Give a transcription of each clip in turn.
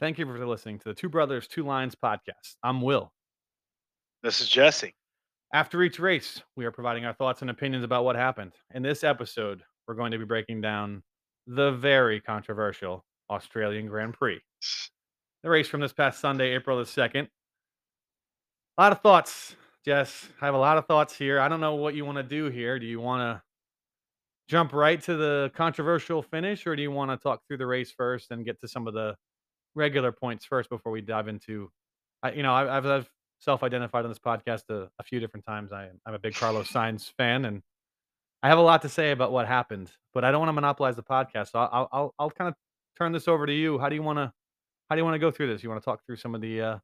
Thank you for listening to the Two Brothers, Two Lines podcast. I'm Will. This is Jesse. After each race, we are providing our thoughts and opinions about what happened. In this episode, we're going to be breaking down the very controversial Australian Grand Prix. The race from this past Sunday, April the 2nd. A lot of thoughts, Jess. I have a lot of thoughts here. I don't know what you want to do here. Do you want to jump right to the controversial finish, or do you want to talk through the race first and get to some of the regular points first before we dive into I you know, I I've I've self-identified on this podcast a a few different times. I I'm a big Carlos Sainz fan, and I have a lot to say about what happened, but I don't wanna monopolize the podcast, so I'll I'll I'll kinda turn this over to you. How do you wanna how do you wanna go through this? You wanna talk through some of the, uh,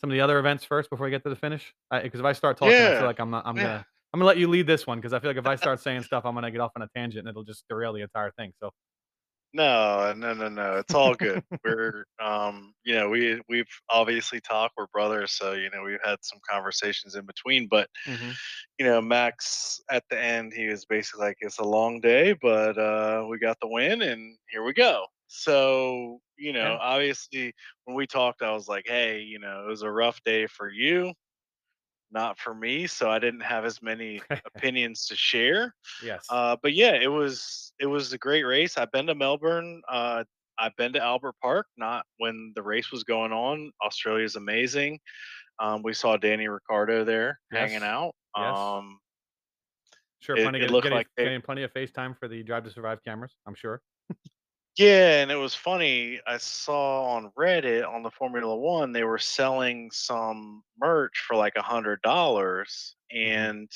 some of the other events first before we get to the finish? Because if I start talking, I feel like I'm not I'm yeah. gonna I'm gonna let you lead this one because I feel like if I start saying stuff, I'm gonna get off on a tangent and it'll just derail the entire thing, so No, no, no, no. It's all good. We're, um, you know, we we've obviously talked. We're brothers, so you know we've had some conversations in between. But Mhm. you know, Max at the end, he was basically like, "It's a long day, but uh, we got the win, and here we go." So you know, Yeah. obviously, when we talked, I was like, "Hey, you know, it was a rough day for you, not for me." So I didn't have as many opinions to share Yes. Uh, but yeah, it was it was a great race. I've been to Melbourne. Uh, I've been to Albert Park, not when the race was going on. Australia is amazing. Um, we saw Danny Ricciardo there hanging out. Yes. Um, Sure, it, plenty it get looked getting like they, getting plenty of FaceTime for the Drive to Survive cameras, I'm sure. Yeah, and it was funny. I saw on Reddit on the Formula One they were selling some merch for like a hundred dollars, Mhm. and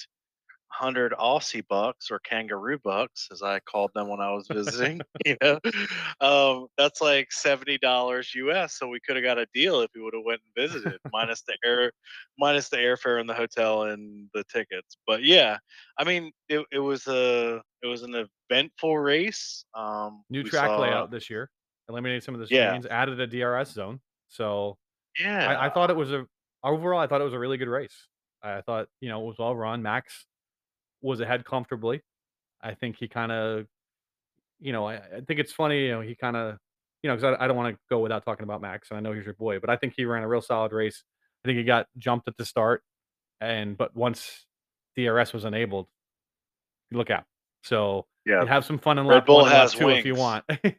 100 Aussie bucks or kangaroo bucks, as I called them when I was visiting, you know, um, that's like $70 US. So we could have got a deal if we would have went and visited, minus the air, minus the airfare and the hotel and the tickets. But yeah, I mean, it, it was a, it was an eventful race. Um, New track saw, layout this year, eliminated some of the yeah, added a DRS zone. So I, I thought it was a overall, I thought it was a really good race. I thought, you know, it was well run. Max was ahead comfortably. I think he kind of, you know, I, I think it's funny, you know, he kind of, you know, because I, I don't want to go without talking about Max, and I know he's your boy, but I think he ran a real solid race. I think he got jumped at the start, and but once DRS was enabled, look out. So yeah. have some fun in Red lap Bull one lap has two if you want.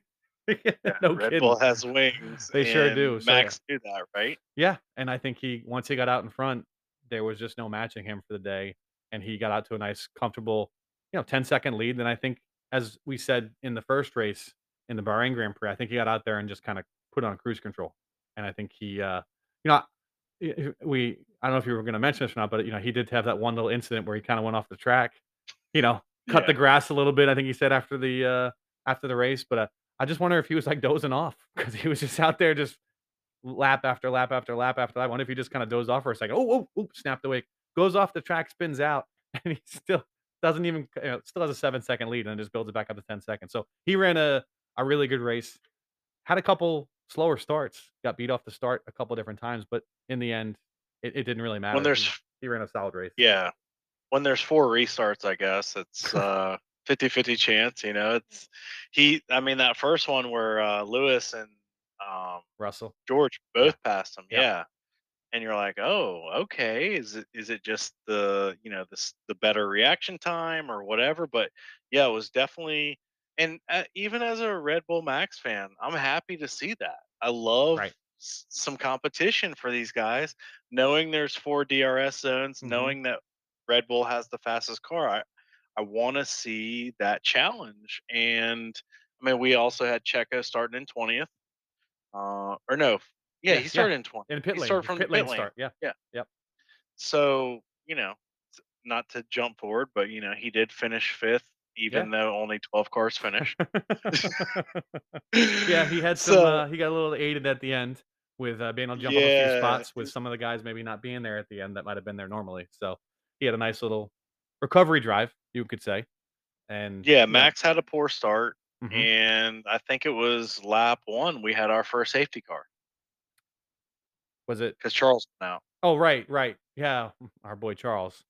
Yeah, no Red kidding. Bull has wings, They sure do. So yeah. Max knew that, right? Yeah, and I think he once he got out in front, there was just no matching him for the day, and he got out to a nice, comfortable, you know, 10-second lead. And I think, as we said in the first race in the Bahrain Grand Prix, I think he got out there and just kind of put on cruise control. And I think he, uh, you know, we I don't know if you were going to mention this or not, but you know, he did have that one little incident where he kind of went off the track, you know, cut Yeah. the grass a little bit. I think he said after the uh, after the race, but uh, I just wonder if he was like dozing off because he was just out there just lap after lap after lap after lap. I wonder if he just kinda dozed off for a second. Oh, oh, oh, snapped awake. Goes off the track, spins out, and he still doesn't even you know, still has a seven-second lead and just builds it back up to 10 seconds. So he ran a a really good race. Had a couple slower starts, got beat off the start a couple different times, but in the end, it, it didn't really matter. When there's He he ran a solid race. yeah, when there's 4 restarts, I guess it's, uh, fifty-fifty chance, you know, it's he I mean, that first one where, uh, Lewis and, um, Russell. George Yeah. both passed him, Yep. yeah, and you're like, "Oh, okay, is it is it just the, you know, the the better reaction time or whatever?" But, yeah, it was definitely and, uh, even as a Red Bull Max fan, I'm happy to see that. I love Right. s some competition for these guys, knowing there's 4 DRS zones, Mhm. knowing that Red Bull has the fastest car. I I wanna see that challenge, and, I mean, we also had Checo starting in 20th, uh, or no, yeah, Yeah, he yeah. started in 20. In pit lane. He started from the pit pit lane lane. start. Yeah. Yeah. Yep. So, you know, not to jump forward, but, you know, he did finish 5th Yeah. even though only 12 cars finished. Yeah, he had some, So uh he got a little aided at the end with, uh, being able to jump up a few spots with some of the guys maybe not being there at the end that might have been there normally, so he had a nice little recovery drive, you could say, and, yeah, Max had a poor start, Mhm. and I think it was lap 1, we had our first safety car Was it because Charles out. Oh, right, right, yeah, our boy Charles.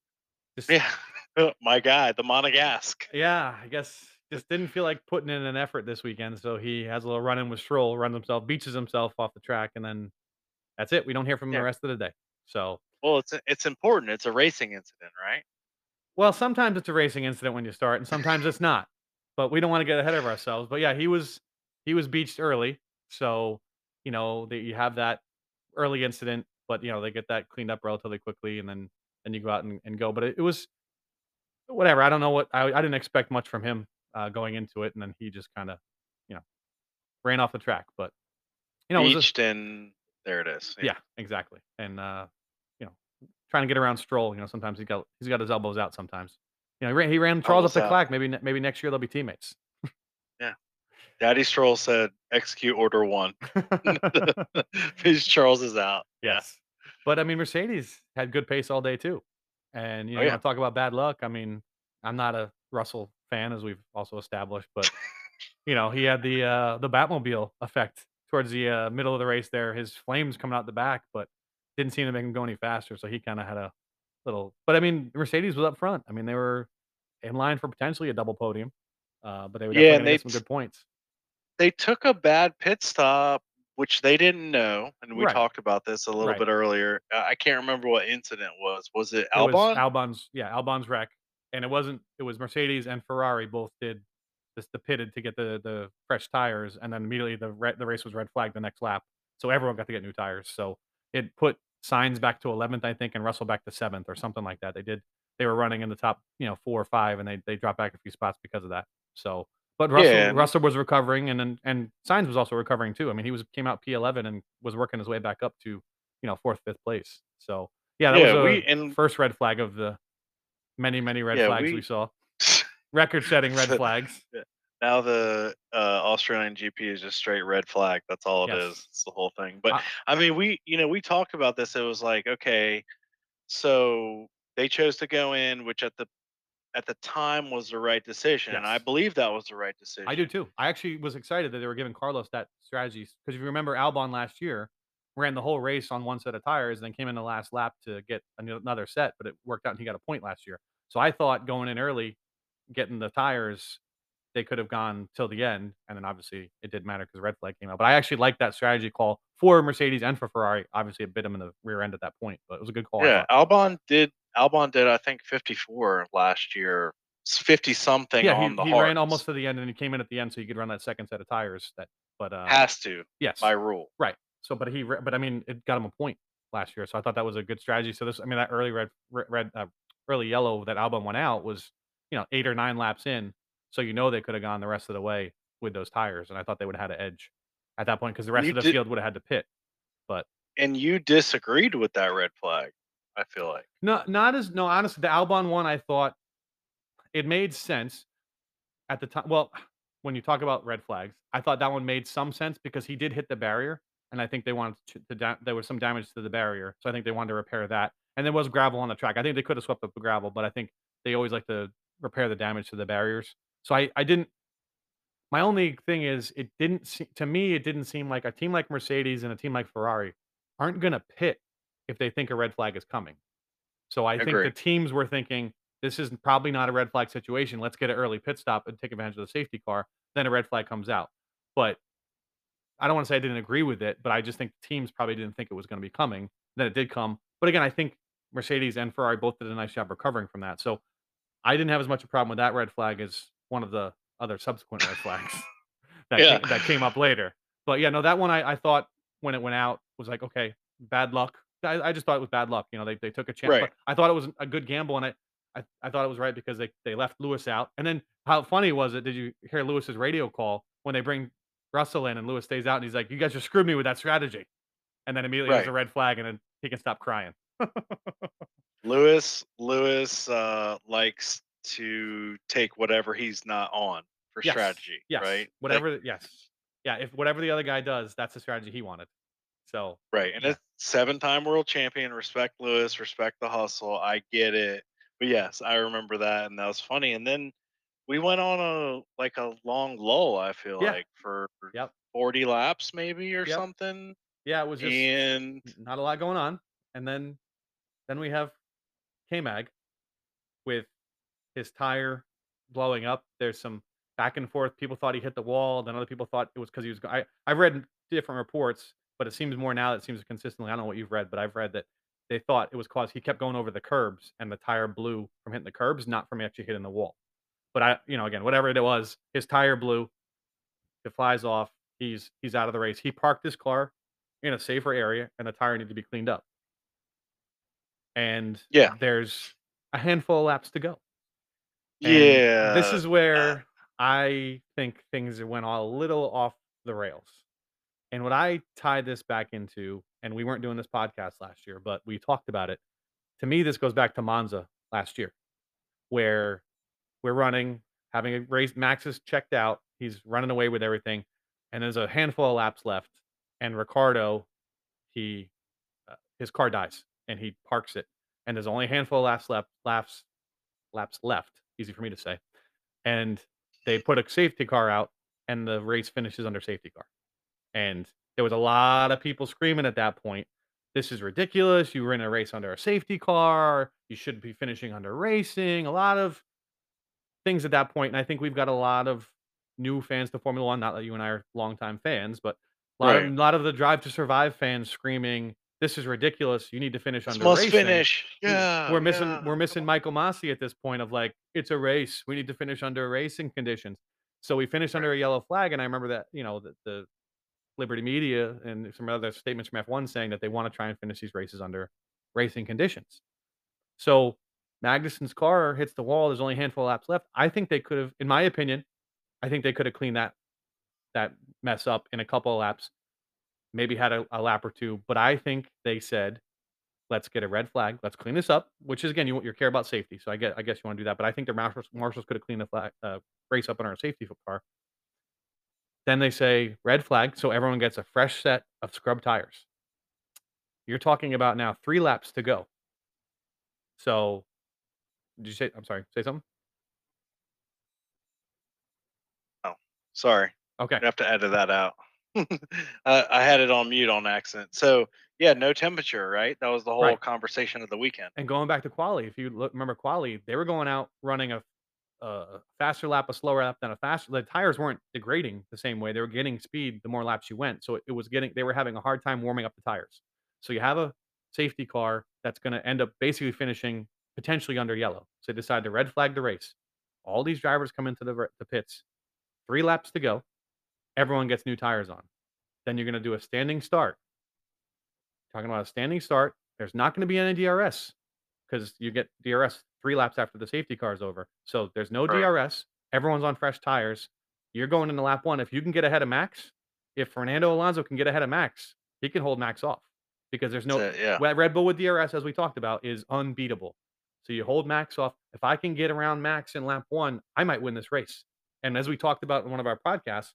Just Yeah, my guy, the Monegasque. yeah, I guess just didn't feel like putting in an effort this weekend, so he has a little run in with Stroll, runs himself, beaches himself off the track, and then that's it. We don't hear from him Yeah. the rest of the day. So, Well, it's it's important. It's a racing incident, right? well, sometimes it's a racing incident when you start, and sometimes it's not. But we don't want to get ahead of ourselves. But yeah, he was he was beached early, so you know that you have that early incident, but you know they get that cleaned up relatively quickly, and then then you go out and, and go. But it, it was whatever. I don't know what I, I didn't expect much from him uh, going into it, and then he just kind of you know ran off the track. But you know, it was a- Beached and there it is. yeah, exactly. And uh, you know, trying to get around Stroll. You know, sometimes he's got he's got his elbows out. Sometimes, you know, he ran, he ran Charles Elbows up the out. track. Maybe maybe next year they'll be teammates. Daddy Stroll said, "Execute Order One." His Charles is out. yes, but I mean, Mercedes had good pace all day too. And you know, Oh, yeah. talk about bad luck. I mean, I'm not a Russell fan, as we've also established, but you know, he had the uh, the Batmobile effect towards the uh, middle of the race. There, his flames coming out the back, but didn't seem to make him go any faster. So he kind of had a little. But I mean, Mercedes was up front. I mean, they were in line for potentially a double podium, uh, but they were definitely Yeah, and to get they some good points. They took a bad pit stop, which they didn't know, and we Right. talked about this a little Right. bit earlier. Uh, I can't remember what incident was. Was it It was Albon's, yeah, Albon's wreck, and it wasn't. It was Mercedes and Ferrari both did this the pitted to get the the fresh tires, and then immediately the re- the race was red flagged the next lap, so everyone got to get new tires. So it put Sainz back to 11th, I think, and Russell back to seventh or something like that. They did. They were running in the top, you know, four or five, and they they dropped back a few spots because of that. So, but Russell Yeah, Russell was recovering, and then and Sainz was also recovering too. I mean, he was came out P11 and was working his way back up to, you know, fourth, fifth place. So yeah, that Yeah, was a we- and- first red flag of the many many red Yeah, flags we, we- saw. Record setting red flags. now the uh, Australian GP is just straight red flag. That's all it is. Yes. It's the whole thing. But I- I mean, we you know we talked about this. It was like okay, so they chose to go in, which at the at the time was the right decision, and I believe that was the right decision. I do too. I actually was excited that they were giving Carlos that strategy because if you remember, Albon last year ran the whole race on one set of tires, and then came in the last lap to get another set, but it worked out and he got a point last year. So I thought going in early, getting the tires, they could have gone till the end, and then obviously it didn't matter because red flag came out. But I actually liked that strategy call for Mercedes and for Ferrari. Obviously, it bit him in the rear end at that point, but it was a good call. Yeah. Albon did. Albon did. I think 54 last year. Fifty something yeah, on he, he ran almost to the end, and he came in at the end, so he could run that second set of tires. That, but uh, has to yes, by rule. Right. So, but he, but I mean, it got him a point last year. So I thought that was a good strategy. So this, I mean, that early red, re- red, uh, early yellow that Albon went out was, you know, eight or nine laps in. So you know they could have gone the rest of the way with those tires, and I thought they would have had an edge at that point because the rest You of the did- field would have had to pit. But And you disagreed with that red flag. I feel like. no, not as no. Honestly, the Albon one, I thought it made sense at the time. Well, when you talk about red flags, I thought that one made some sense because he did hit the barrier, and I think they wanted to, da- there was some damage to the barrier, so I think they wanted to repair that. And there was gravel on the track. I think they could have swept up the gravel, but I think they always like to repair the damage to the barriers. So I, I didn't. My only thing is, it didn't se- to me. It didn't seem like a team like Mercedes and a team like Ferrari aren't going to pit if they think a red flag is coming. So I think the teams were thinking this is probably not a red flag situation. Let's get an early pit stop and take advantage of the safety car. Then a red flag comes out. But I don't want to say I didn't agree with it, but I just think teams probably didn't think it was going to be coming. Then it did come. But again, I think Mercedes and Ferrari both did a nice job recovering from that. So I didn't have as much a problem with that red flag as one of the other subsequent red flags that, Yeah. came, that came up later. But yeah, no, that one I, I thought when it went out was like, okay, bad luck. I, I just thought it was bad luck. You know, they, they took a chance. Right. But I thought it was a good gamble, and I, I, I thought it was right because they, they left Lewis out. And then how funny was it? Did you hear Lewis's radio call when they bring Russell in and Lewis stays out and he's like, "You guys just screwed me with that strategy," and then immediately there's Right. a red flag, and then he can stop crying. Lewis Lewis uh, likes to take whatever he's not on for Yes, strategy, Yes, right? Like, Whatever. yes. Yeah. If whatever the other guy does, that's the strategy he wanted. So right, and Yeah. it's seven-time world champion. Respect Lewis, respect the hustle. I get it, but yes, I remember that, and that was funny. And then we went on a like a long lull. I feel Yeah. like for Yep. forty laps, maybe or Yep. something. yeah, it was just And not a lot going on. And then then we have K Mag with his tire blowing up. There's some back and forth. People thought he hit the wall. Then other people thought it was because he was. I I've read different reports, but it seems more now. It seems consistently. I don't know what you've read, but I've read that they thought it was cause he kept going over the curbs and the tire blew from hitting the curbs, not from actually hitting the wall. But I, you know, again, whatever it was, his tire blew. It flies off. He's he's out of the race. He parked his car in a safer area, and the tire needed to be cleaned up. And Yeah. there's a handful of laps to go. And Yeah. this is where I think things went all a little off the rails. And what I tied this back into, and we weren't doing this podcast last year, but we talked about it. To me, this goes back to Monza last year, where we're running, having a race. Max is checked out. He's running away with everything. And there's a handful of laps left. And Ricciardo, he, uh, his car dies and he parks it. And there's only a handful of laps left, laps, laps left. Easy for me to say. And they put a safety car out and the race finishes under safety car. And there was a lot of people screaming at that point, this is ridiculous. You were in a race under a safety car. You shouldn't be finishing under racing. A lot of things at that point. and I think we've got a lot of new fans to Formula One. Not that you and I are longtime fans, but a lot, of, a lot of the Drive to Survive fans screaming, "This is ridiculous! You need to finish under must racing." finish. Yeah. we're missing yeah. we're missing Michael Masi at this point of like it's a race. We need to finish under racing conditions. So we finished under a yellow flag, and I remember that you know the, the Liberty Media and some other statements from F1 saying that they want to try and finish these races under racing conditions. So Magnussen's car hits the wall. There's only a handful of laps left. I think they could have, in my opinion, I think they could have cleaned that that mess up in a couple of laps. Maybe had a, a lap or two, but I think they said, "Let's get a red flag. Let's clean this up." Which is again, you you care about safety, so I get I guess you want to do that. But I think the marshals could have cleaned the flag, uh, race up on our safety car. Then they say red flag, so everyone gets a fresh set of scrub tires. You're talking about now three laps to go. So, did you say? I'm sorry. Say something. Oh, sorry. Okay. I'd have to edit that out. I, I had it on mute on accident. So yeah, no temperature, right? That was the whole Right. conversation of the weekend. And going back to quali, if you look, remember quali, they were going out running a, a faster lap, a slower lap than a faster. The tires weren't degrading the same way. They were getting speed the more laps you went. So it, it was getting. They were having a hard time warming up the tires. So you have a safety car that's going to end up basically finishing potentially under yellow. So they decide to red flag the race. All these drivers come into the, the pits. Three laps to go. Everyone gets new tires on. Then you're going to do a standing start. Talking about a standing start. There's not going to be any DRS because you get DRS three laps after the safety car is over. So there's no Right. DRS. Everyone's on fresh tires. You're going into lap one. If you can get ahead of Max, if Fernando Alonso can get ahead of Max, he can hold Max off because there's no it, yeah. Red Bull with DRS, as we talked about, is unbeatable. So you hold Max off. If I can get around Max in lap one, I might win this race. And as we talked about in one of our podcasts,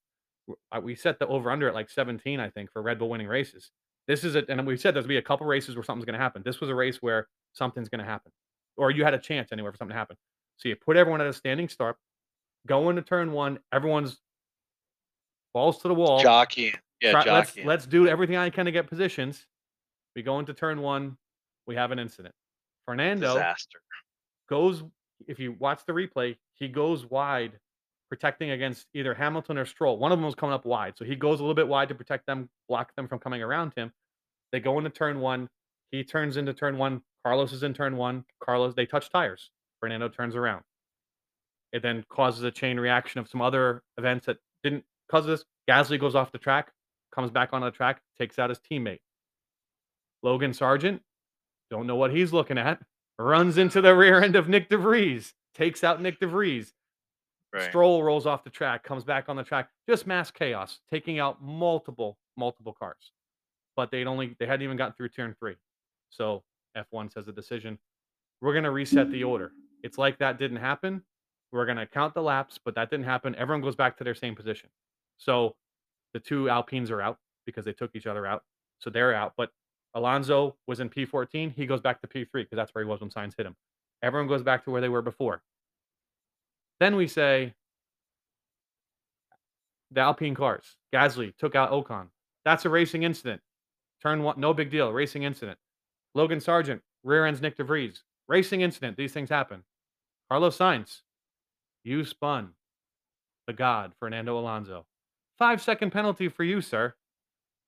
we set the over under at like 17, I think, for Red Bull winning races. This is it, and we said there's gonna be a couple races where something's going to happen. This was a race where something's going to happen, or you had a chance anywhere for something to happen. So you put everyone at a standing start, go into turn one. Everyone's balls to the wall. Jockey. Yeah, Try- let's let's do everything I can to get positions. We go into turn one. We have an incident. Fernando Disaster. goes. If you watch the replay, he goes wide, protecting against either Hamilton or Stroll. One of them was coming up wide, so he goes a little bit wide to protect them, block them from coming around him. They go into turn one. He turns into turn one. Carlos is in turn one. Carlos, they touch tires. Fernando turns around. It then causes a chain reaction of some other events that didn't cause this. Gasly goes off the track, comes back on the track, takes out his teammate. Logan Sargeant, don't know what he's looking at, runs into the rear end of Nyck de Vries, takes out Nyck de Vries. Right. Stroll rolls off the track, comes back on the track, just mass chaos, taking out multiple, multiple cars. But they'd only they hadn't even gotten through turn three. So F1 says a decision. We're gonna reset the order. It's like that didn't happen. We're gonna count the laps, but that didn't happen. Everyone goes back to their same position. So the two Alpines are out because they took each other out. So they're out. But Alonso was in P14. He goes back to P3 because that's where he was when Sainz hit him. Everyone goes back to where they were before. Then we say the Alpine cars. Gasly took out Ocon. That's a racing incident. Turn one, no big deal. Racing incident. Logan Sargeant rear ends Nyck de Vries. Racing incident. These things happen. Carlos Sainz, you spun. the God, Fernando Alonso. Five second penalty for you, sir.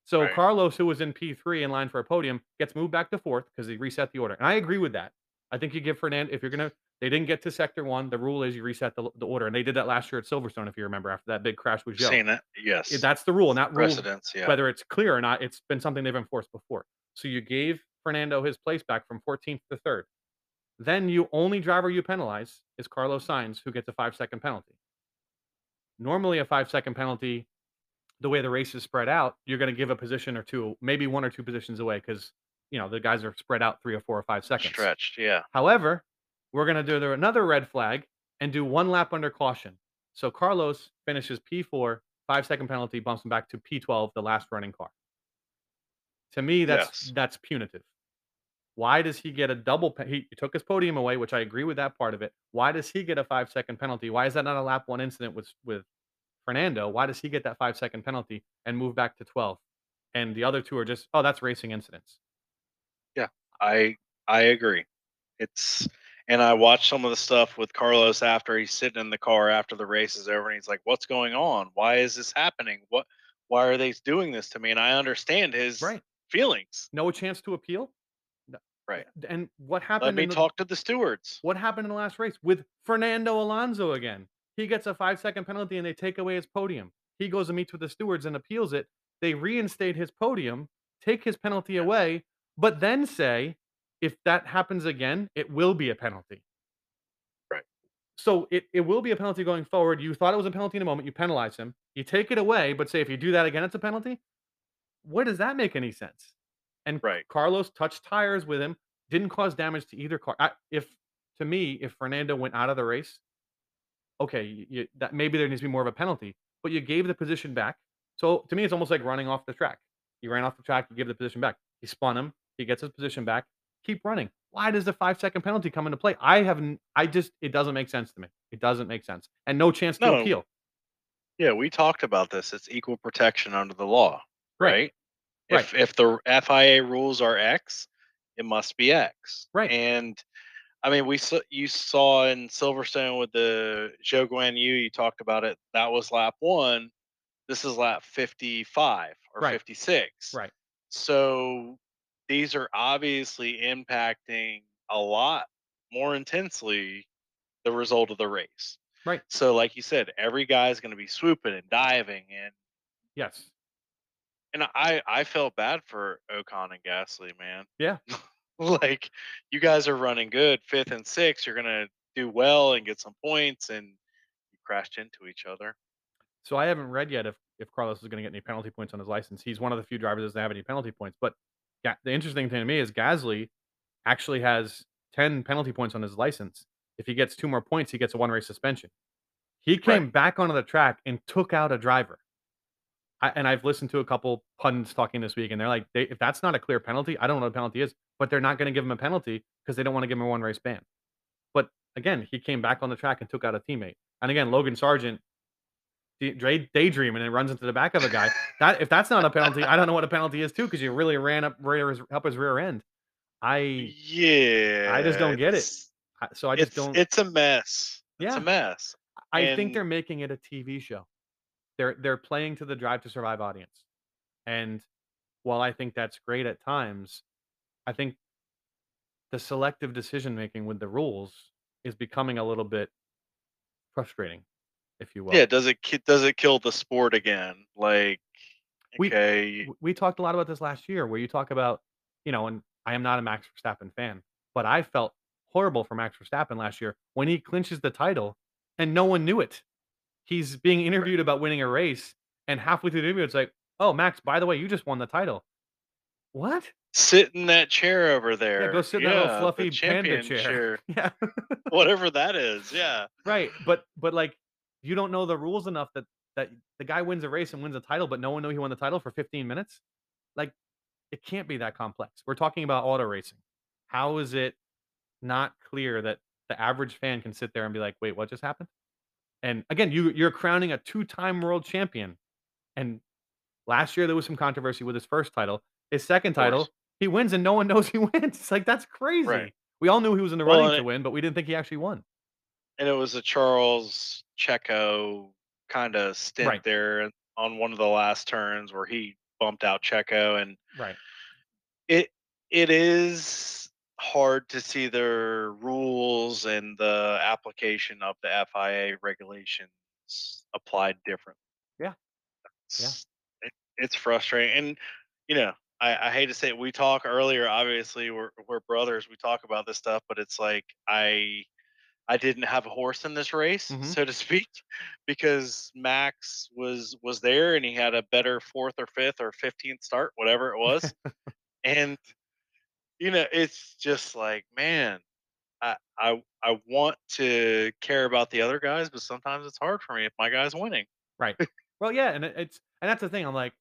So Right. Carlos, who was in P3 in line for a podium, gets moved back to fourth because he reset the order. And I agree with that. I think you give Fernando if you're gonna they didn't get to sector one. The rule is you reset the, the order, and they did that last year at Silverstone, if you remember, after that big crash with Zhou. Seen it? Yes. That's the rule, and that rule. Yeah. whether it's clear or not, it's been something they've enforced before. So you gave Fernando his place back from 14th to third. Then you only driver you penalize is Carlos Sainz, who gets a five second penalty. Normally, a five second penalty, the way the race is spread out, you're going to give a position or two, maybe one or two positions away because you know the guys are spread out three or four or five seconds. Stretched. Yeah. However, we're going to do another red flag and do one lap under caution. So Carlos finishes P4, five second penalty, bumps him back to P12, the last running car. To me, that's Yes. that's punitive. Why does he get a double? Pe- he took his podium away, which I agree with that part of it. Why does he get a five second penalty? Why is that not a lap one incident with with Fernando? Why does he get that five second penalty and move back to 12? And the other two are just, oh, that's racing incidents. Yeah, I I agree. It's and I watched some of the stuff with Carlos after he's sitting in the car after the race is over and he's like, What's going on? Why is this happening? What why are they doing this to me? And I understand his Right. feelings. No chance to appeal. Right. And what happened? Let me the- talk to the stewards. What happened in the last race with Fernando Alonso again? He gets a five second penalty and they take away his podium. He goes and meets with the stewards and appeals it. They reinstate his podium, take his penalty away, but then say, if that happens again, it will be a penalty. Right. So it, it will be a penalty going forward. You thought it was a penalty in a moment, you penalize him, you take it away, but say if you do that again, it's a penalty. Where does that make any sense? And Right. Carlos touched tires with him, didn't cause damage to either car. I, if to me, if Fernando went out of the race, okay, y- y- that maybe there needs to be more of a penalty. But you gave the position back. So to me, it's almost like running off the track. You ran off the track, you give the position back. He spun him, he gets his position back. Keep running. Why does the five second penalty come into play? I haven't. I just it doesn't make sense to me. It doesn't make sense, and no chance to No. appeal. Yeah, we talked about this. It's equal protection under the law, right? Right. If if the FIA rules are X, it must be X. Right. And I mean, we saw you saw in Silverstone with the Zhou Guanyu, you talked about it. That was lap one. This is lap fifty-five or Right. fifty-six. Right. So these are obviously impacting a lot more intensely the result of the race. Right. So, like you said, every guy is going to be swooping and diving, and Yes. And I I felt bad for Ocon and Gasly, man. Yeah. like you guys are running good, fifth and sixth. You're gonna do well and get some points, and you crashed into each other. So I haven't read yet if if Carlos is going to get any penalty points on his license. He's one of the few drivers that doesn't have any penalty points. But Ga- the interesting thing to me is Gasly actually has ten penalty points on his license. If he gets two more points, he gets a one race suspension. He came back onto the track and took out a driver. I, and I've listened to a couple puns talking this week, and they're like, they, if that's not a clear penalty, I don't know what the penalty is, but they're not going to give him a penalty because they don't want to give him a one race ban. But again, he came back on the track and took out a teammate. And again, Logan Sargeant day- day- daydreaming and it runs into the back of a guy. That if that's not a penalty, I don't know what a penalty is too because you really ran up rear his, up his rear end. I Yeah, I just don't get it. so I just it's don't. it's a mess. It's a mess. I think they're making it a TV show. They're they're playing to the Drive to Survive audience, and while I think that's great at times, I think the selective decision making with the rules is becoming a little bit frustrating, if you will. Yeah, does it does it kill the sport again? Like, We- okay, w- we talked a lot about this last year where you talk about, you know, and I am not a Max Verstappen fan, but I felt horrible for Max Verstappen last year when he clinches the title and no one knew it. He's being interviewed about winning a race, and halfway through the interview, it's like, oh, Max, by the way, you just won the title. What? sit in that chair over there. Yeah, go sit in that little Yeah, the fluffy panda champion chair. Yeah. whatever that is. Yeah, right. But but like you don't know the rules enough that that the guy wins a race and wins a title, but no one knew he won the title for 15 minutes. Like it can't be that complex. We're talking about auto racing. How is it not clear that the average fan can sit there and be like, "Wait, what just happened?" And again, you you're crowning a two-time world champion. And last year there was some controversy with his first title. His second title, he wins and no one knows he wins. It's like that's crazy. Right. We all knew he was in the Well, running to it- win, but we didn't think he actually won. and it was a Charles Checo kind of stint Right. there on one of the last turns where he bumped out Checo, and Right. it it is hard to see their rules and the application of the FIA regulations applied different. Yeah. Yeah. It's, it, it's frustrating, and you know, I, I hate to say it. We talk earlier. Obviously, we're we're brothers. We talk about this stuff, but it's like I I didn't have a horse in this race, Mhm. so to speak, because Max was was there and he had a better fourth or fifth or fifteenth start, whatever it was, and you know, it's just like, man, I I I want to care about the other guys, but sometimes it's hard for me if my guy's winning. Right. Well, yeah, and it, it's and that's the thing. I'm like,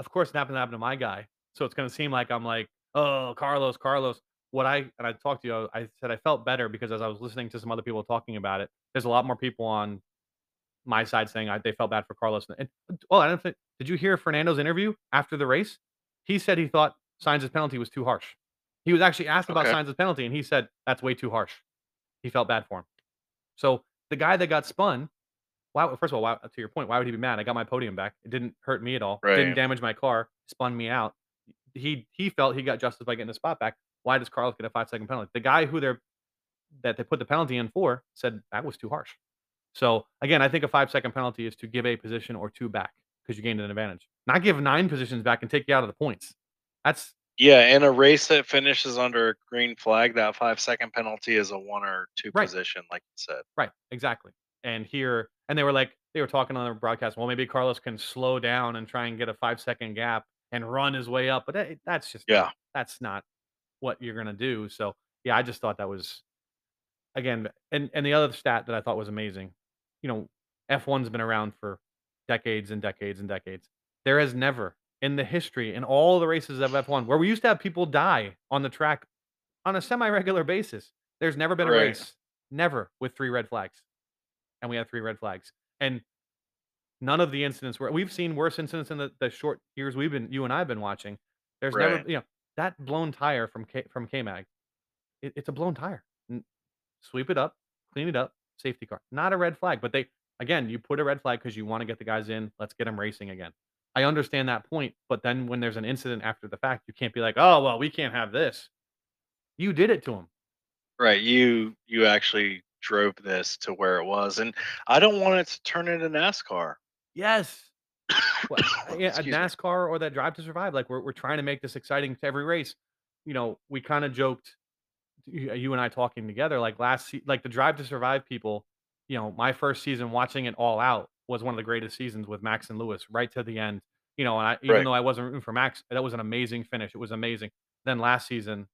of course, it happened to happen to my guy, so it's gonna seem like I'm like, oh, Carlos, Carlos. What I and I talked to you, I said I felt better because as I was listening to some other people talking about it, there's a lot more people on my side saying I, they felt bad for Carlos. And well, I don't think. Did you hear Fernando's interview after the race? He said he thought Sainz's penalty was too harsh. He was actually asked about Sainz' Sainz's penalty, and he said that's way too harsh. He felt bad for him. So the guy that got spun, why? First of all, why, to your point, why would he be mad? I got my podium back. It didn't hurt me at all. Didn't damage my car. Spun me out. He he felt he got justice by getting the spot back. Why does Carlos get a five second penalty? The guy who they're that they put the penalty in for said that was too harsh. So again, I think a five second penalty is to give a position or two back because you gained an advantage. Not give nine positions back and take you out of the points. That's Yeah, in a race that finishes under a green flag, that five second penalty is a one or two Right. position, like you said. right, exactly. And here, and they were like, they were talking on the broadcast. Well, maybe Carlos can slow down and try and get a five second gap and run his way up, but that, that's just Yeah. that's not what you're gonna do. So yeah, I just thought that was again, and and the other stat that I thought was amazing, you know, F1's been around for decades and decades and decades. There has never in the history in all the races of F1 where we used to have people die on the track on a semi-regular basis. There's never been a Right. race, never with three red flags, and we had three red flags, and none of the incidents were. We've seen worse incidents in the, the short years we've been, you and I've been watching. There's never, you know, that blown tire from K, from K Mag. It, it's a blown tire. Sweep it up, clean it up, safety car. Not a red flag, but they again, you put a red flag because you want to get the guys in. Let's get them racing again. I understand that point, but then when there's an incident after the fact, you can't be like, oh well, we can't have this. You did it to him. Right. You you actually drove this to where it was. And I don't want it to turn into NASCAR. Yes. Well, yeah, a Excuse me. NASCAR or that Drive to Survive. Like we're we're trying to make this exciting to every race. You know, we kind of joked, you and I talking together, like last, like the Drive to Survive people. You know, my first season watching it all out was one of the greatest seasons with Max and Lewis, right to the end. You know, and I, even Right. though I wasn't rooting for Max, that was an amazing finish. It was amazing. Then last season,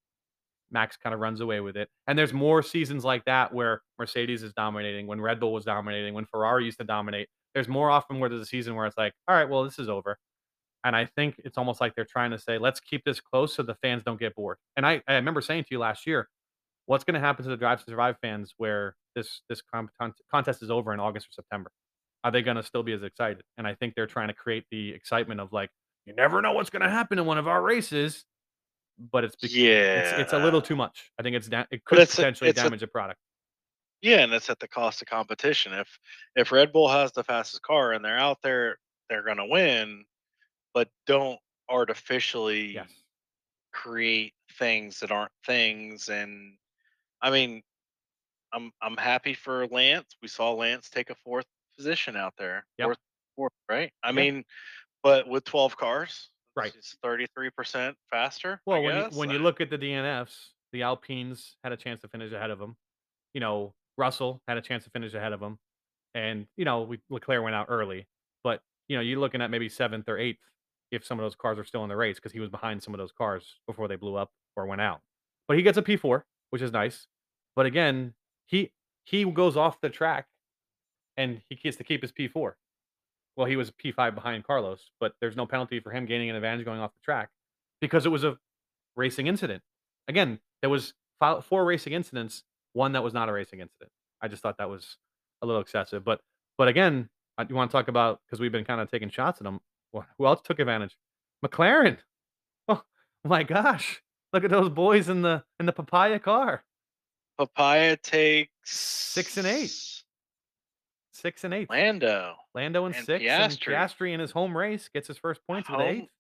Max kind of runs away with it. And there's more seasons like that where Mercedes is dominating, when Red Bull was dominating, when Ferrari used to dominate. There's more often where there's a season where it's like, all right, well, this is over. And I think it's almost like they're trying to say, let's keep this close so the fans don't get bored. And I, I remember saying to you last year, what's going to happen to the Drive to Survive fans where this this con- contest is over in August or September? Are they going to still be as excited? And I think they're trying to create the excitement of like, you never know what's going to happen in one of our races. But it's bec- it's it's a little too much. I think it's da- it could it's potentially a damage the product. yeah, and it's at the cost of competition. If if Red Bull has the fastest car and they're out there, they're gonna win, but don't artificially Yes. create things that aren't things. And I mean, I'm I'm happy for Lance. We saw Lance take a fourth position out there. Yep. Fourth, fourth, right? I Yeah. mean, but with 12 cars, Right. it's 33% faster. Well, I when you when you look at the DNFs, the Alpines had a chance to finish ahead of them. You know, Russell had a chance to finish ahead of him, and you know, we, Leclerc went out early. But you know, you're looking at maybe seventh or eighth if some of those cars are still in the race because he was behind some of those cars before they blew up or went out. But he gets a P4, which is nice. But again, he he goes off the track and he gets to keep his P4. Well, he was P5 behind Carlos, but there's no penalty for him gaining an advantage going off the track because it was a racing incident. Again, there was four racing incidents, one that was not a racing incident. I just thought that was a little excessive. But but again, uh, you want to talk about because we've been kind of taking shots at them. Well, who else took advantage? McLaren. Oh my gosh! Look at those boys in the in the papaya car. Papaya takes Six and eight. Six and eight. Lando, Lando in and six, and Piastri. Piastri in his home race gets his first points Home- eighth.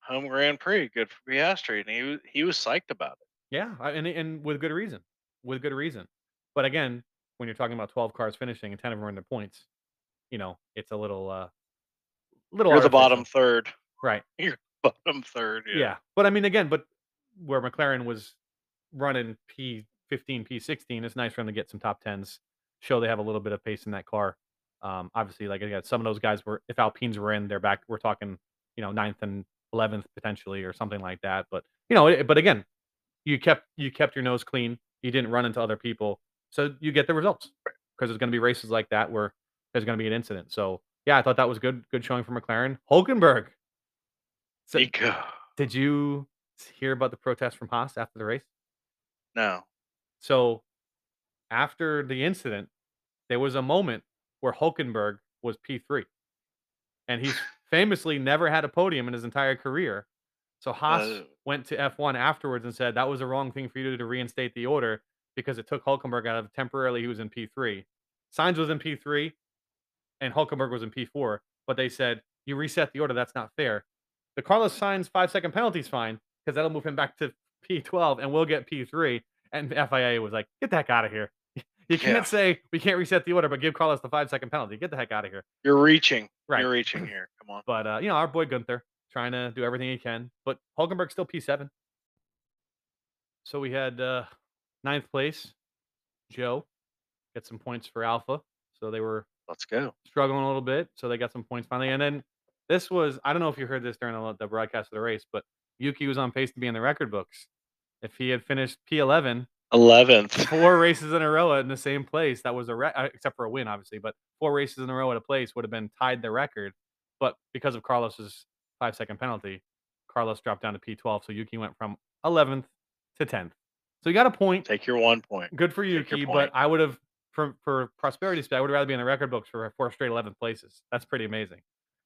home Grand Prix, good for Piastri, and he was he was psyched about it. Yeah, and and with good reason, with good reason. But again, when you're talking about 12 cars finishing and 10 of them are in their points, you know, it's a little uh little You're the bottom third, right? bottom third. Yeah. Yeah, But I mean, again, but where McLaren was running P15, P16, it's nice for them to get some top tens, show they have a little bit of pace in that car. Um, obviously, like again, some of those guys were, if Alpines were in, they're back. We're talking, you know, ninth and 11th potentially or something like that. But, you know, it, but again, you kept, you kept your nose clean. You didn't run into other people. So you get the results because there's going to be races like that where there's going to be an incident. So, yeah, I thought that was good, good showing for McLaren. Hulkenberg. So, Nico. did you hear about the protest from Haas after the race? No, So after the incident, there was a moment where Hulkenberg was P3. And he's famously never had a podium in his entire career. So Haas Uh. went to F1 afterwards and said that was the wrong thing for you to do to reinstate the order because it took Hulkenberg out of temporarily he was in P3. Sainz was in P3 and Hulkenberg was in P4, but they said you reset the order. That's not fair. The Carlos Sainz five second penalty is fine because that'll move him back to P12 and we'll get P3. And FIA was like, get the heck out of here. You can't yeah. say we can't reset the order, but give Carlos the five second penalty. Get the heck out of here. You're reaching. Right. You're reaching here. Come on. But uh, you know, our boy Gunther trying to do everything he can. But Hulkenberg still P seven. So we had uh ninth place. Zhou get some points for Alfa. So they were let's go struggling a little bit. So they got some points finally. And then this was I don't know if you heard this during the, the broadcast of the race, but Yuki was on pace to be in the record books. If he had finished P eleven, 11th. Four races in a row in the same place. That was a re- uh, except for a win, obviously, but four races in a row at a place would have been tied the record. But because of Carlos's five second penalty, Carlos dropped down to P12. So Yuki went from 11th to 10th. So you got a point. Take your one point. Good for Yuki, but I would have, for, for prosperity's sake, I would rather be in the record books for four straight 11th places. That's pretty amazing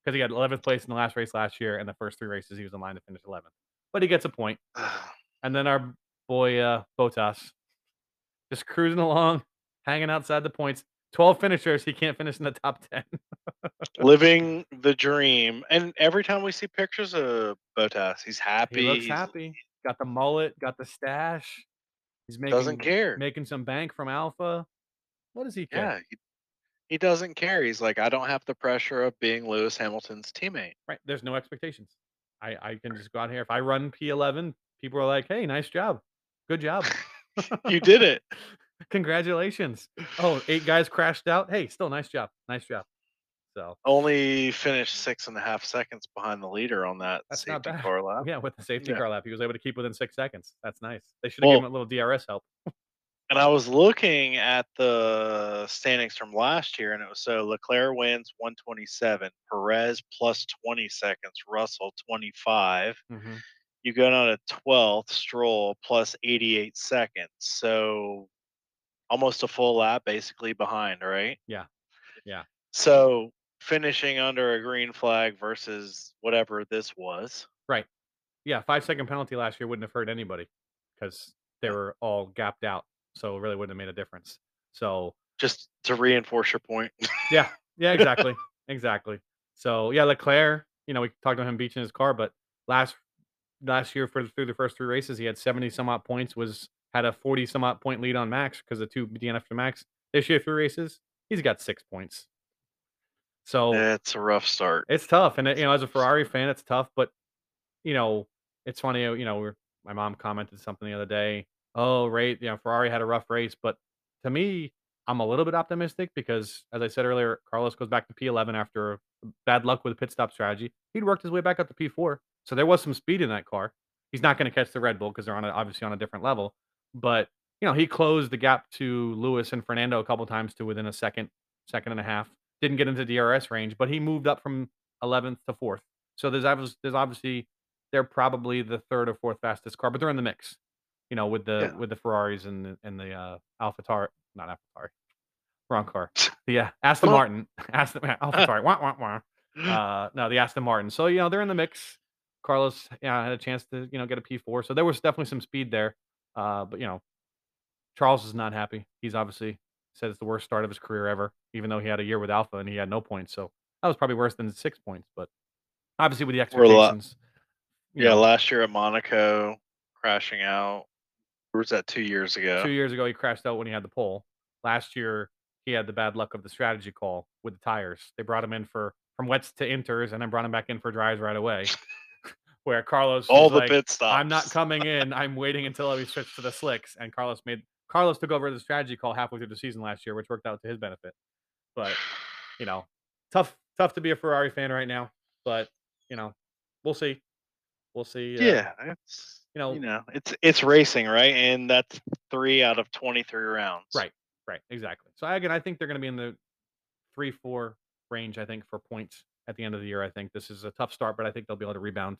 because he got 11th place in the last race last year, and the first three races he was in line to finish 11th. But he gets a point. And then our boy uh, Bottas just cruising along, hanging outside the points. 12 finishers, he can't finish in the top 10. Living the dream. And every time we see pictures of Bottas, he's happy. He looks he's- happy. Got the mullet, got the stash. He's making Doesn't care. making some bank from Alfa. What does he care? Yeah. He, he doesn't care. He's like, I don't have the pressure of being Lewis Hamilton's teammate. Right. There's no expectations. I, I can just go out here. If I run P11, people are like, hey, nice job. Good job. you did it. Congratulations. Oh, eight guys crashed out. Hey, still nice job. Nice job. So Only finished six and a half seconds behind the leader on that That's safety car lap. yeah, with the safety Yeah. car lap, he was able to keep within six seconds. That's nice. They should have Well- given him a little DRS help. And I was looking at the standings from last year, and it was so Leclerc wins 127, Perez plus 20 seconds, Russell 25. Mm-hmm. You go down to 12th, Stroll plus 88 seconds. So almost a full lap basically behind, right? Yeah. Yeah. So finishing under a green flag versus whatever this was. Right. Yeah, five second penalty last year wouldn't have hurt anybody because they were all gapped out. So it really wouldn't have made a difference. So Just to reinforce your point. yeah, yeah, exactly. exactly. So yeah, Leclerc, you know, we talked about him beaching his car, but last last year for through the first three races, he had 70 some odd points, was had a 40 some odd point lead on Max because of two DNF to Max. This year, three races, he's got six points. So it's a rough start. it's tough, and it, you know, as a Ferrari fan, it's tough. But you know, it's funny. You know, we're, my mom commented something the other day. Oh, right, you know, Ferrari had a rough race, but to me, I'm a little bit optimistic because, as I said earlier, Carlos goes back to P11 after bad luck with the pit stop strategy. He'd worked his way back up to P4, so there was some speed in that car. He's not going to catch the Red Bull because they're on a, obviously on a different level, but you know, he closed the gap to Lewis and Fernando a couple times to within a second, second and a half. Didn't get into DRS range, but he moved up from 11th to fourth. So there's obviously, there's obviously they're probably the third or fourth fastest car, but they're in the mix. You know, with the Yeah. with the Ferraris and the, and the uh, AlphaTauri, not AlphaTauri, wrong car. The uh, Aston Martin, Aston AlphaTauri. wah, wah, wah. Uh, no, the Aston Martin. So you know they're in the mix. Carlos, yeah, had a chance to you know get a P4, so there was definitely some speed there. Uh, but you know, Charles is not happy. He's obviously said it's the worst start of his career ever. even though he had a year with Alfa and he had no points. So that was probably worse than six points. But obviously, with the expectations, Yeah, know, last year at Monaco, crashing out. Or was that two years ago? two years ago he crashed out when he had the pole. Last year he had the bad luck of the strategy call with the tires. They brought him in for from wets to inters and then brought him back in for dries right away. Where Carlos All the like, pit stops. I'm not coming in. I'm waiting until we switch to the slicks. And Carlos made Carlos took over the strategy call halfway through the season last year, which worked out to his benefit. But you know, tough tough to be a Ferrari fan right now. But you know, we'll see. We'll see. uh, Yeah, it's you know, you know, it's it's racing, right? And that's three out of twenty three rounds. Right. Right, exactly. So again, I think they're going to be in the three, four range. I think for points at the end of the year. I think this is a tough start, but I think they'll be able to rebound.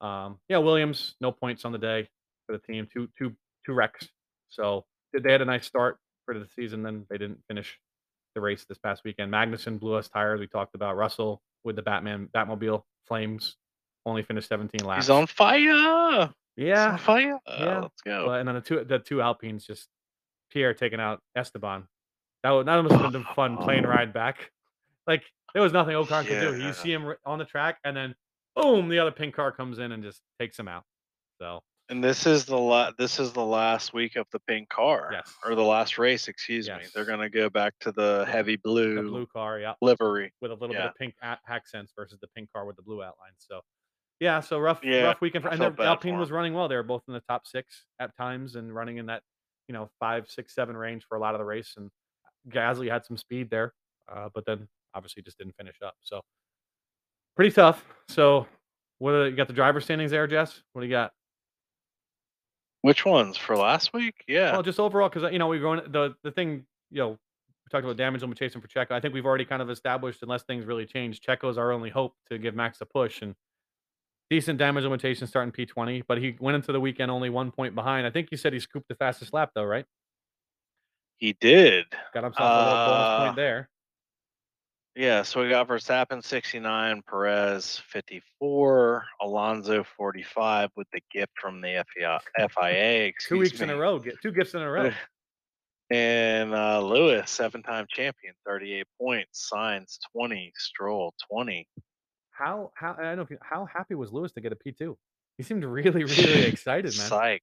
Um, yeah, Williams, no points on the day for the team. Two, two, two wrecks. So they- they had a nice start for the season. Then they didn't finish the race this past weekend. Magnussen blew us tires. We talked about Russell with the Batman Batmobile flames. Only finished 17 laps. He's on fire. Yeah, on fire. yeah, Let's go. but and then the two the two Alpines just Pierre taking out Esteban. That would, that must have been the fun plane ride back. Like there was nothing Ocon could do. You see him on the track, and then boom, the other pink car comes in and just takes him out. So And this is the la- this is the last week of the pink car. Yes. Or the last race, excuse me. They're gonna go back to the heavy blue, the blue car, yeah, livery. with a little bit of pink a- accents versus the pink car with the blue outline. So yeah, so rough Yeah, rough weekend for and Alpine was running well. They were both in the top six at times and running in that you know five, six, seven range for a lot of the race. And Gasly had some speed there, uh, but then obviously just didn't finish up. So pretty tough. So what are, you got the driver standings there, Jess? What do you got? Which ones for last week? Yeah. Well, just overall, because you know we're going the the thing. You know, we talked about damage limitation for Checo. I think we've already kind of established, unless things really change, Checo's our only hope to give Max a push and decent damage limitation starting P20. But he went into the weekend only one point behind. I think you said he scooped the fastest lap though, right? he did. Got himself a little bonus Uh, point there. Yeah, so we got Verstappen 69, Perez 54, Alonso 45 with the gift from the FIA. FIA Two weeks in a row, get two gifts in a row. And uh, Lewis, seven time champion, 38 points. Sainz 20, Stroll 20. How how I don't know if you, how happy was Lewis to get a P2? He seemed really really excited, man. Psyched.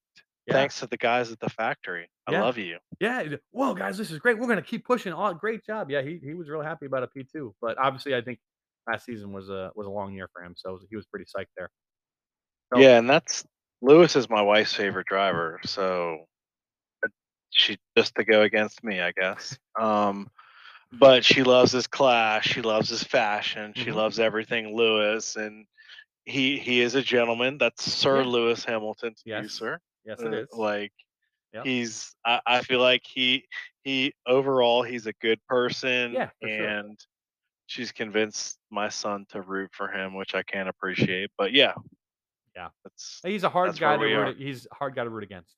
Yeah. Thanks to the guys at the factory. I Yeah. love you. Yeah. Whoa, guys, this is great. We're gonna keep pushing. Oh, great job. Yeah, he, he was real happy about a P two. But obviously, I think last season was a was a long year for him, so he was pretty psyched there. So- Yeah, and that's Lewis is my wife's favorite driver, so uh, she just to go against me, I guess. Um, but she loves his class, she loves his fashion, she Mhm. loves everything Lewis, and he he is a gentleman. That's Sir Yeah. Lewis Hamilton to you, Yes, sir. Yes, it Uh. Like Yep. he's, I, I feel like he he overall he's a good person, Yeah, for sure. and she's convinced my son to root for him, which I can't appreciate. But yeah, Yeah. that's He's a hard guy to root. He's a hard guy to root against.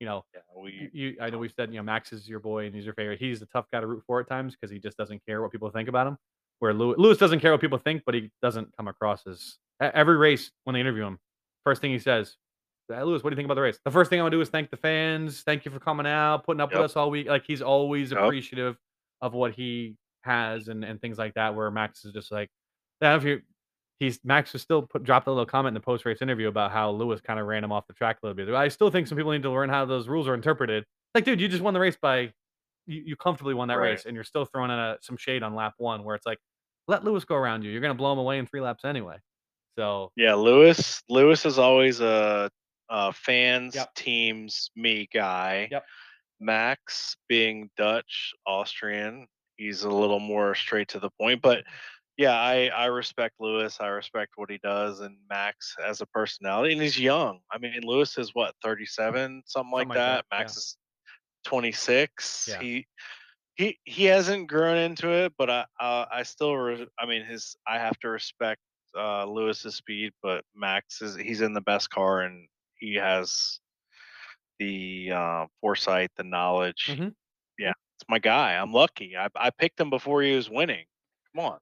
You know, yeah, we you I know we've said you know Max is your boy and he's your favorite. He's the tough guy to root for at times because he just doesn't care what people think about him. Where Lewis, Lewis doesn't care what people think, but he doesn't come across as every race when they interview him. First thing he says, "Hey, Lewis, what do you think about the race? The first thing I want to do is thank the fans. Thank you for coming out, putting up with us all week. Like he's always Yep. appreciative of what he has and, and things like that. Where Max is just like, yeah, if you he's Max was still put dropped a little comment in the post race interview about how Lewis kind of ran him off the track a little bit. I still think some people need to learn how those rules are interpreted. Like, dude, you just won the race by you, you comfortably won that Right. race, and you're still throwing in a, some shade on lap one, where it's like, let Lewis go around you. You're gonna blow him away in three laps anyway. So yeah, Lewis Lewis is always a, a fans, Yep. teams, me guy. Yep. Max being Dutch, Austrian, he's a little more straight to the point. But yeah, I I respect Lewis. I respect what he does, and Max as a personality, and he's young. I mean, Lewis is what thirty seven, something like Something like that. that, Max is twenty six. Yeah. He. He, he hasn't grown into it, but I uh, I still re- I mean his I have to respect uh, Lewis's speed, but Max is he's in the best car and he has the uh, foresight, the knowledge. Mhm. Yeah, it's my guy. I'm lucky. I I picked him before he was winning. Come on.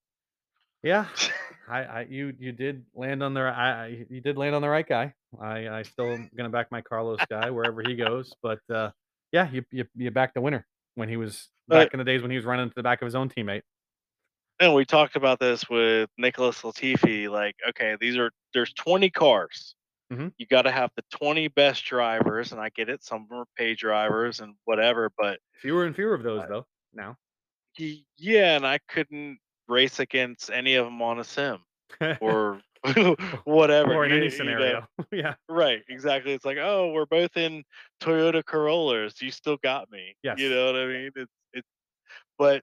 yeah, I, I you you did land on the I you did land on the right guy. I I still am gonna back my Carlos guy wherever he goes, but uh, yeah, you you you backed the winner when he was back in the days when he was running to the back of his own teammate. And we talked about this with Nicholas Latifi. Like, okay, these are there's 20 cars. Mhm. You got to have the 20 best drivers, and I get it. Some of them are paid drivers and whatever, but Fewer and fewer of those though now. y- yeah, and I couldn't race against any of them on a sim or whatever. or in you- any you know. scenario. yeah. Right, exactly. It's like, oh, we're both in Toyota Corollas. You still got me. Yes. You know what I mean? It's it's but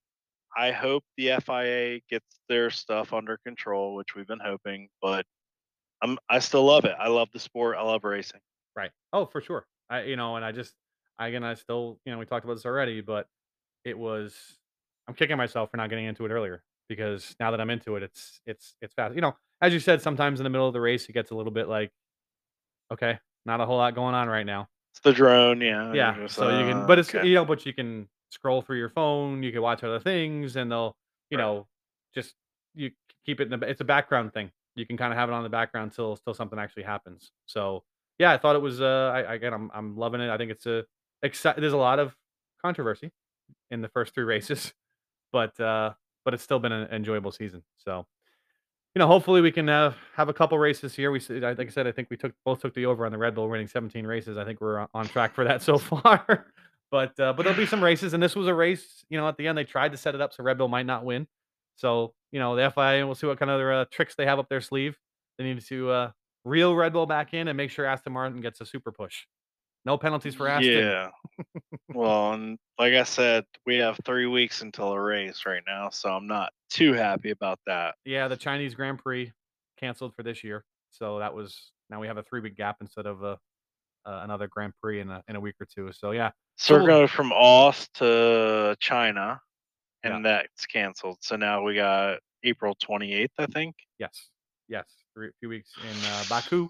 I hope the FIA gets their stuff under control, which we've been hoping, but I'm I still love it. I love the sport. I love racing. Right. Oh, for sure. I you know, and I just I again I still, you know, we talked about this already, but it was I'm kicking myself for not getting into it earlier because now that I'm into it, it's it's it's fast. You know, as you said, sometimes in the middle of the race it gets a little bit like, okay, not a whole lot going on right now. It's the drone, yeah. Yeah. just, So you can uh, but it's okay. you know, but you can scroll through your phone, you can watch other things and they'll, you Right. know, just you keep it in the it's a background thing. You can kind of have it on the background till till something actually happens. So yeah, I thought it was uh I again I'm I'm loving it. I think it's a exci- there's a lot of controversy in the first three races, but uh but it's still been an enjoyable season. So you know, hopefully we can uh, have a couple races here. We, like I said, I think we took both took the over on the Red Bull winning 17 races. I think we're on- on track for that so far. but uh, but there'll be some races, and this was a race. You know, at the end they tried to set it up so Red Bull might not win. So you know, the FIA we'll see what kind of uh, tricks they have up their sleeve. They need to uh, reel Red Bull back in and make sure Aston Martin gets a super push. No penalties for Aston. Yeah. well, and like I said, we have three weeks until a race right now, so I'm not too happy about that. Yeah, the Chinese Grand Prix canceled for this year, so that was now we have a three week gap instead of a uh, another Grand Prix in a in a week or two. So yeah, So we're going from Oz to China, Yeah. and that's canceled. So now we got April 28th, I think. yes, yes, three few weeks in uh, Baku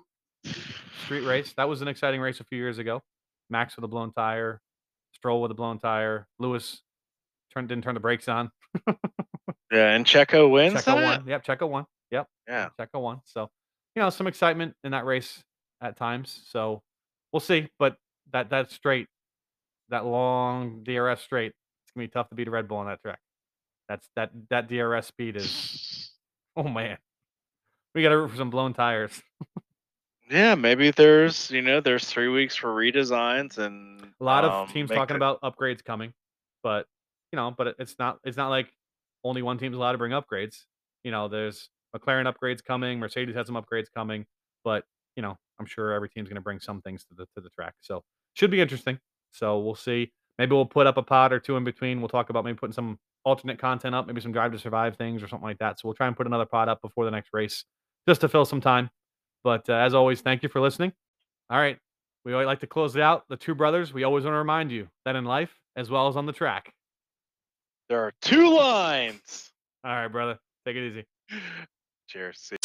street race. That was an exciting race a few years ago. Max with a blown tire, Stroll with a blown tire, Lewis turned didn't turn the brakes on. Yeah, and Checo wins Checo that? won. Yep, Checo won. Yep, Yeah. Checo won. So you know some excitement in that race at times. So we'll see, but that that straight, that long DRS straight, gonna be tough to beat a Red Bull on that track. That's that that DRS speed is oh man. We got to root for some blown tires. Yeah, maybe there's you know there's three weeks for redesigns and A lot of um, teams talking it- about upgrades coming, but you know, but it's not it's not like only one team's allowed to bring upgrades. You know, there's McLaren upgrades coming, Mercedes has some upgrades coming, but you know, I'm sure every team's going to bring some things to the to the track. So should be interesting. So we'll see. Maybe we'll put up a pod or two in between. We'll talk about maybe putting some alternate content up, maybe some drive to survive things or something like that. So we'll try and put another pod up before the next race, just to fill some time. But uh, as always, thank you for listening. All right. We always like to close it out. The two brothers, we always want to remind you that in life, as well as on the track. there are two lines. All right, brother. Take it easy. Cheers. See-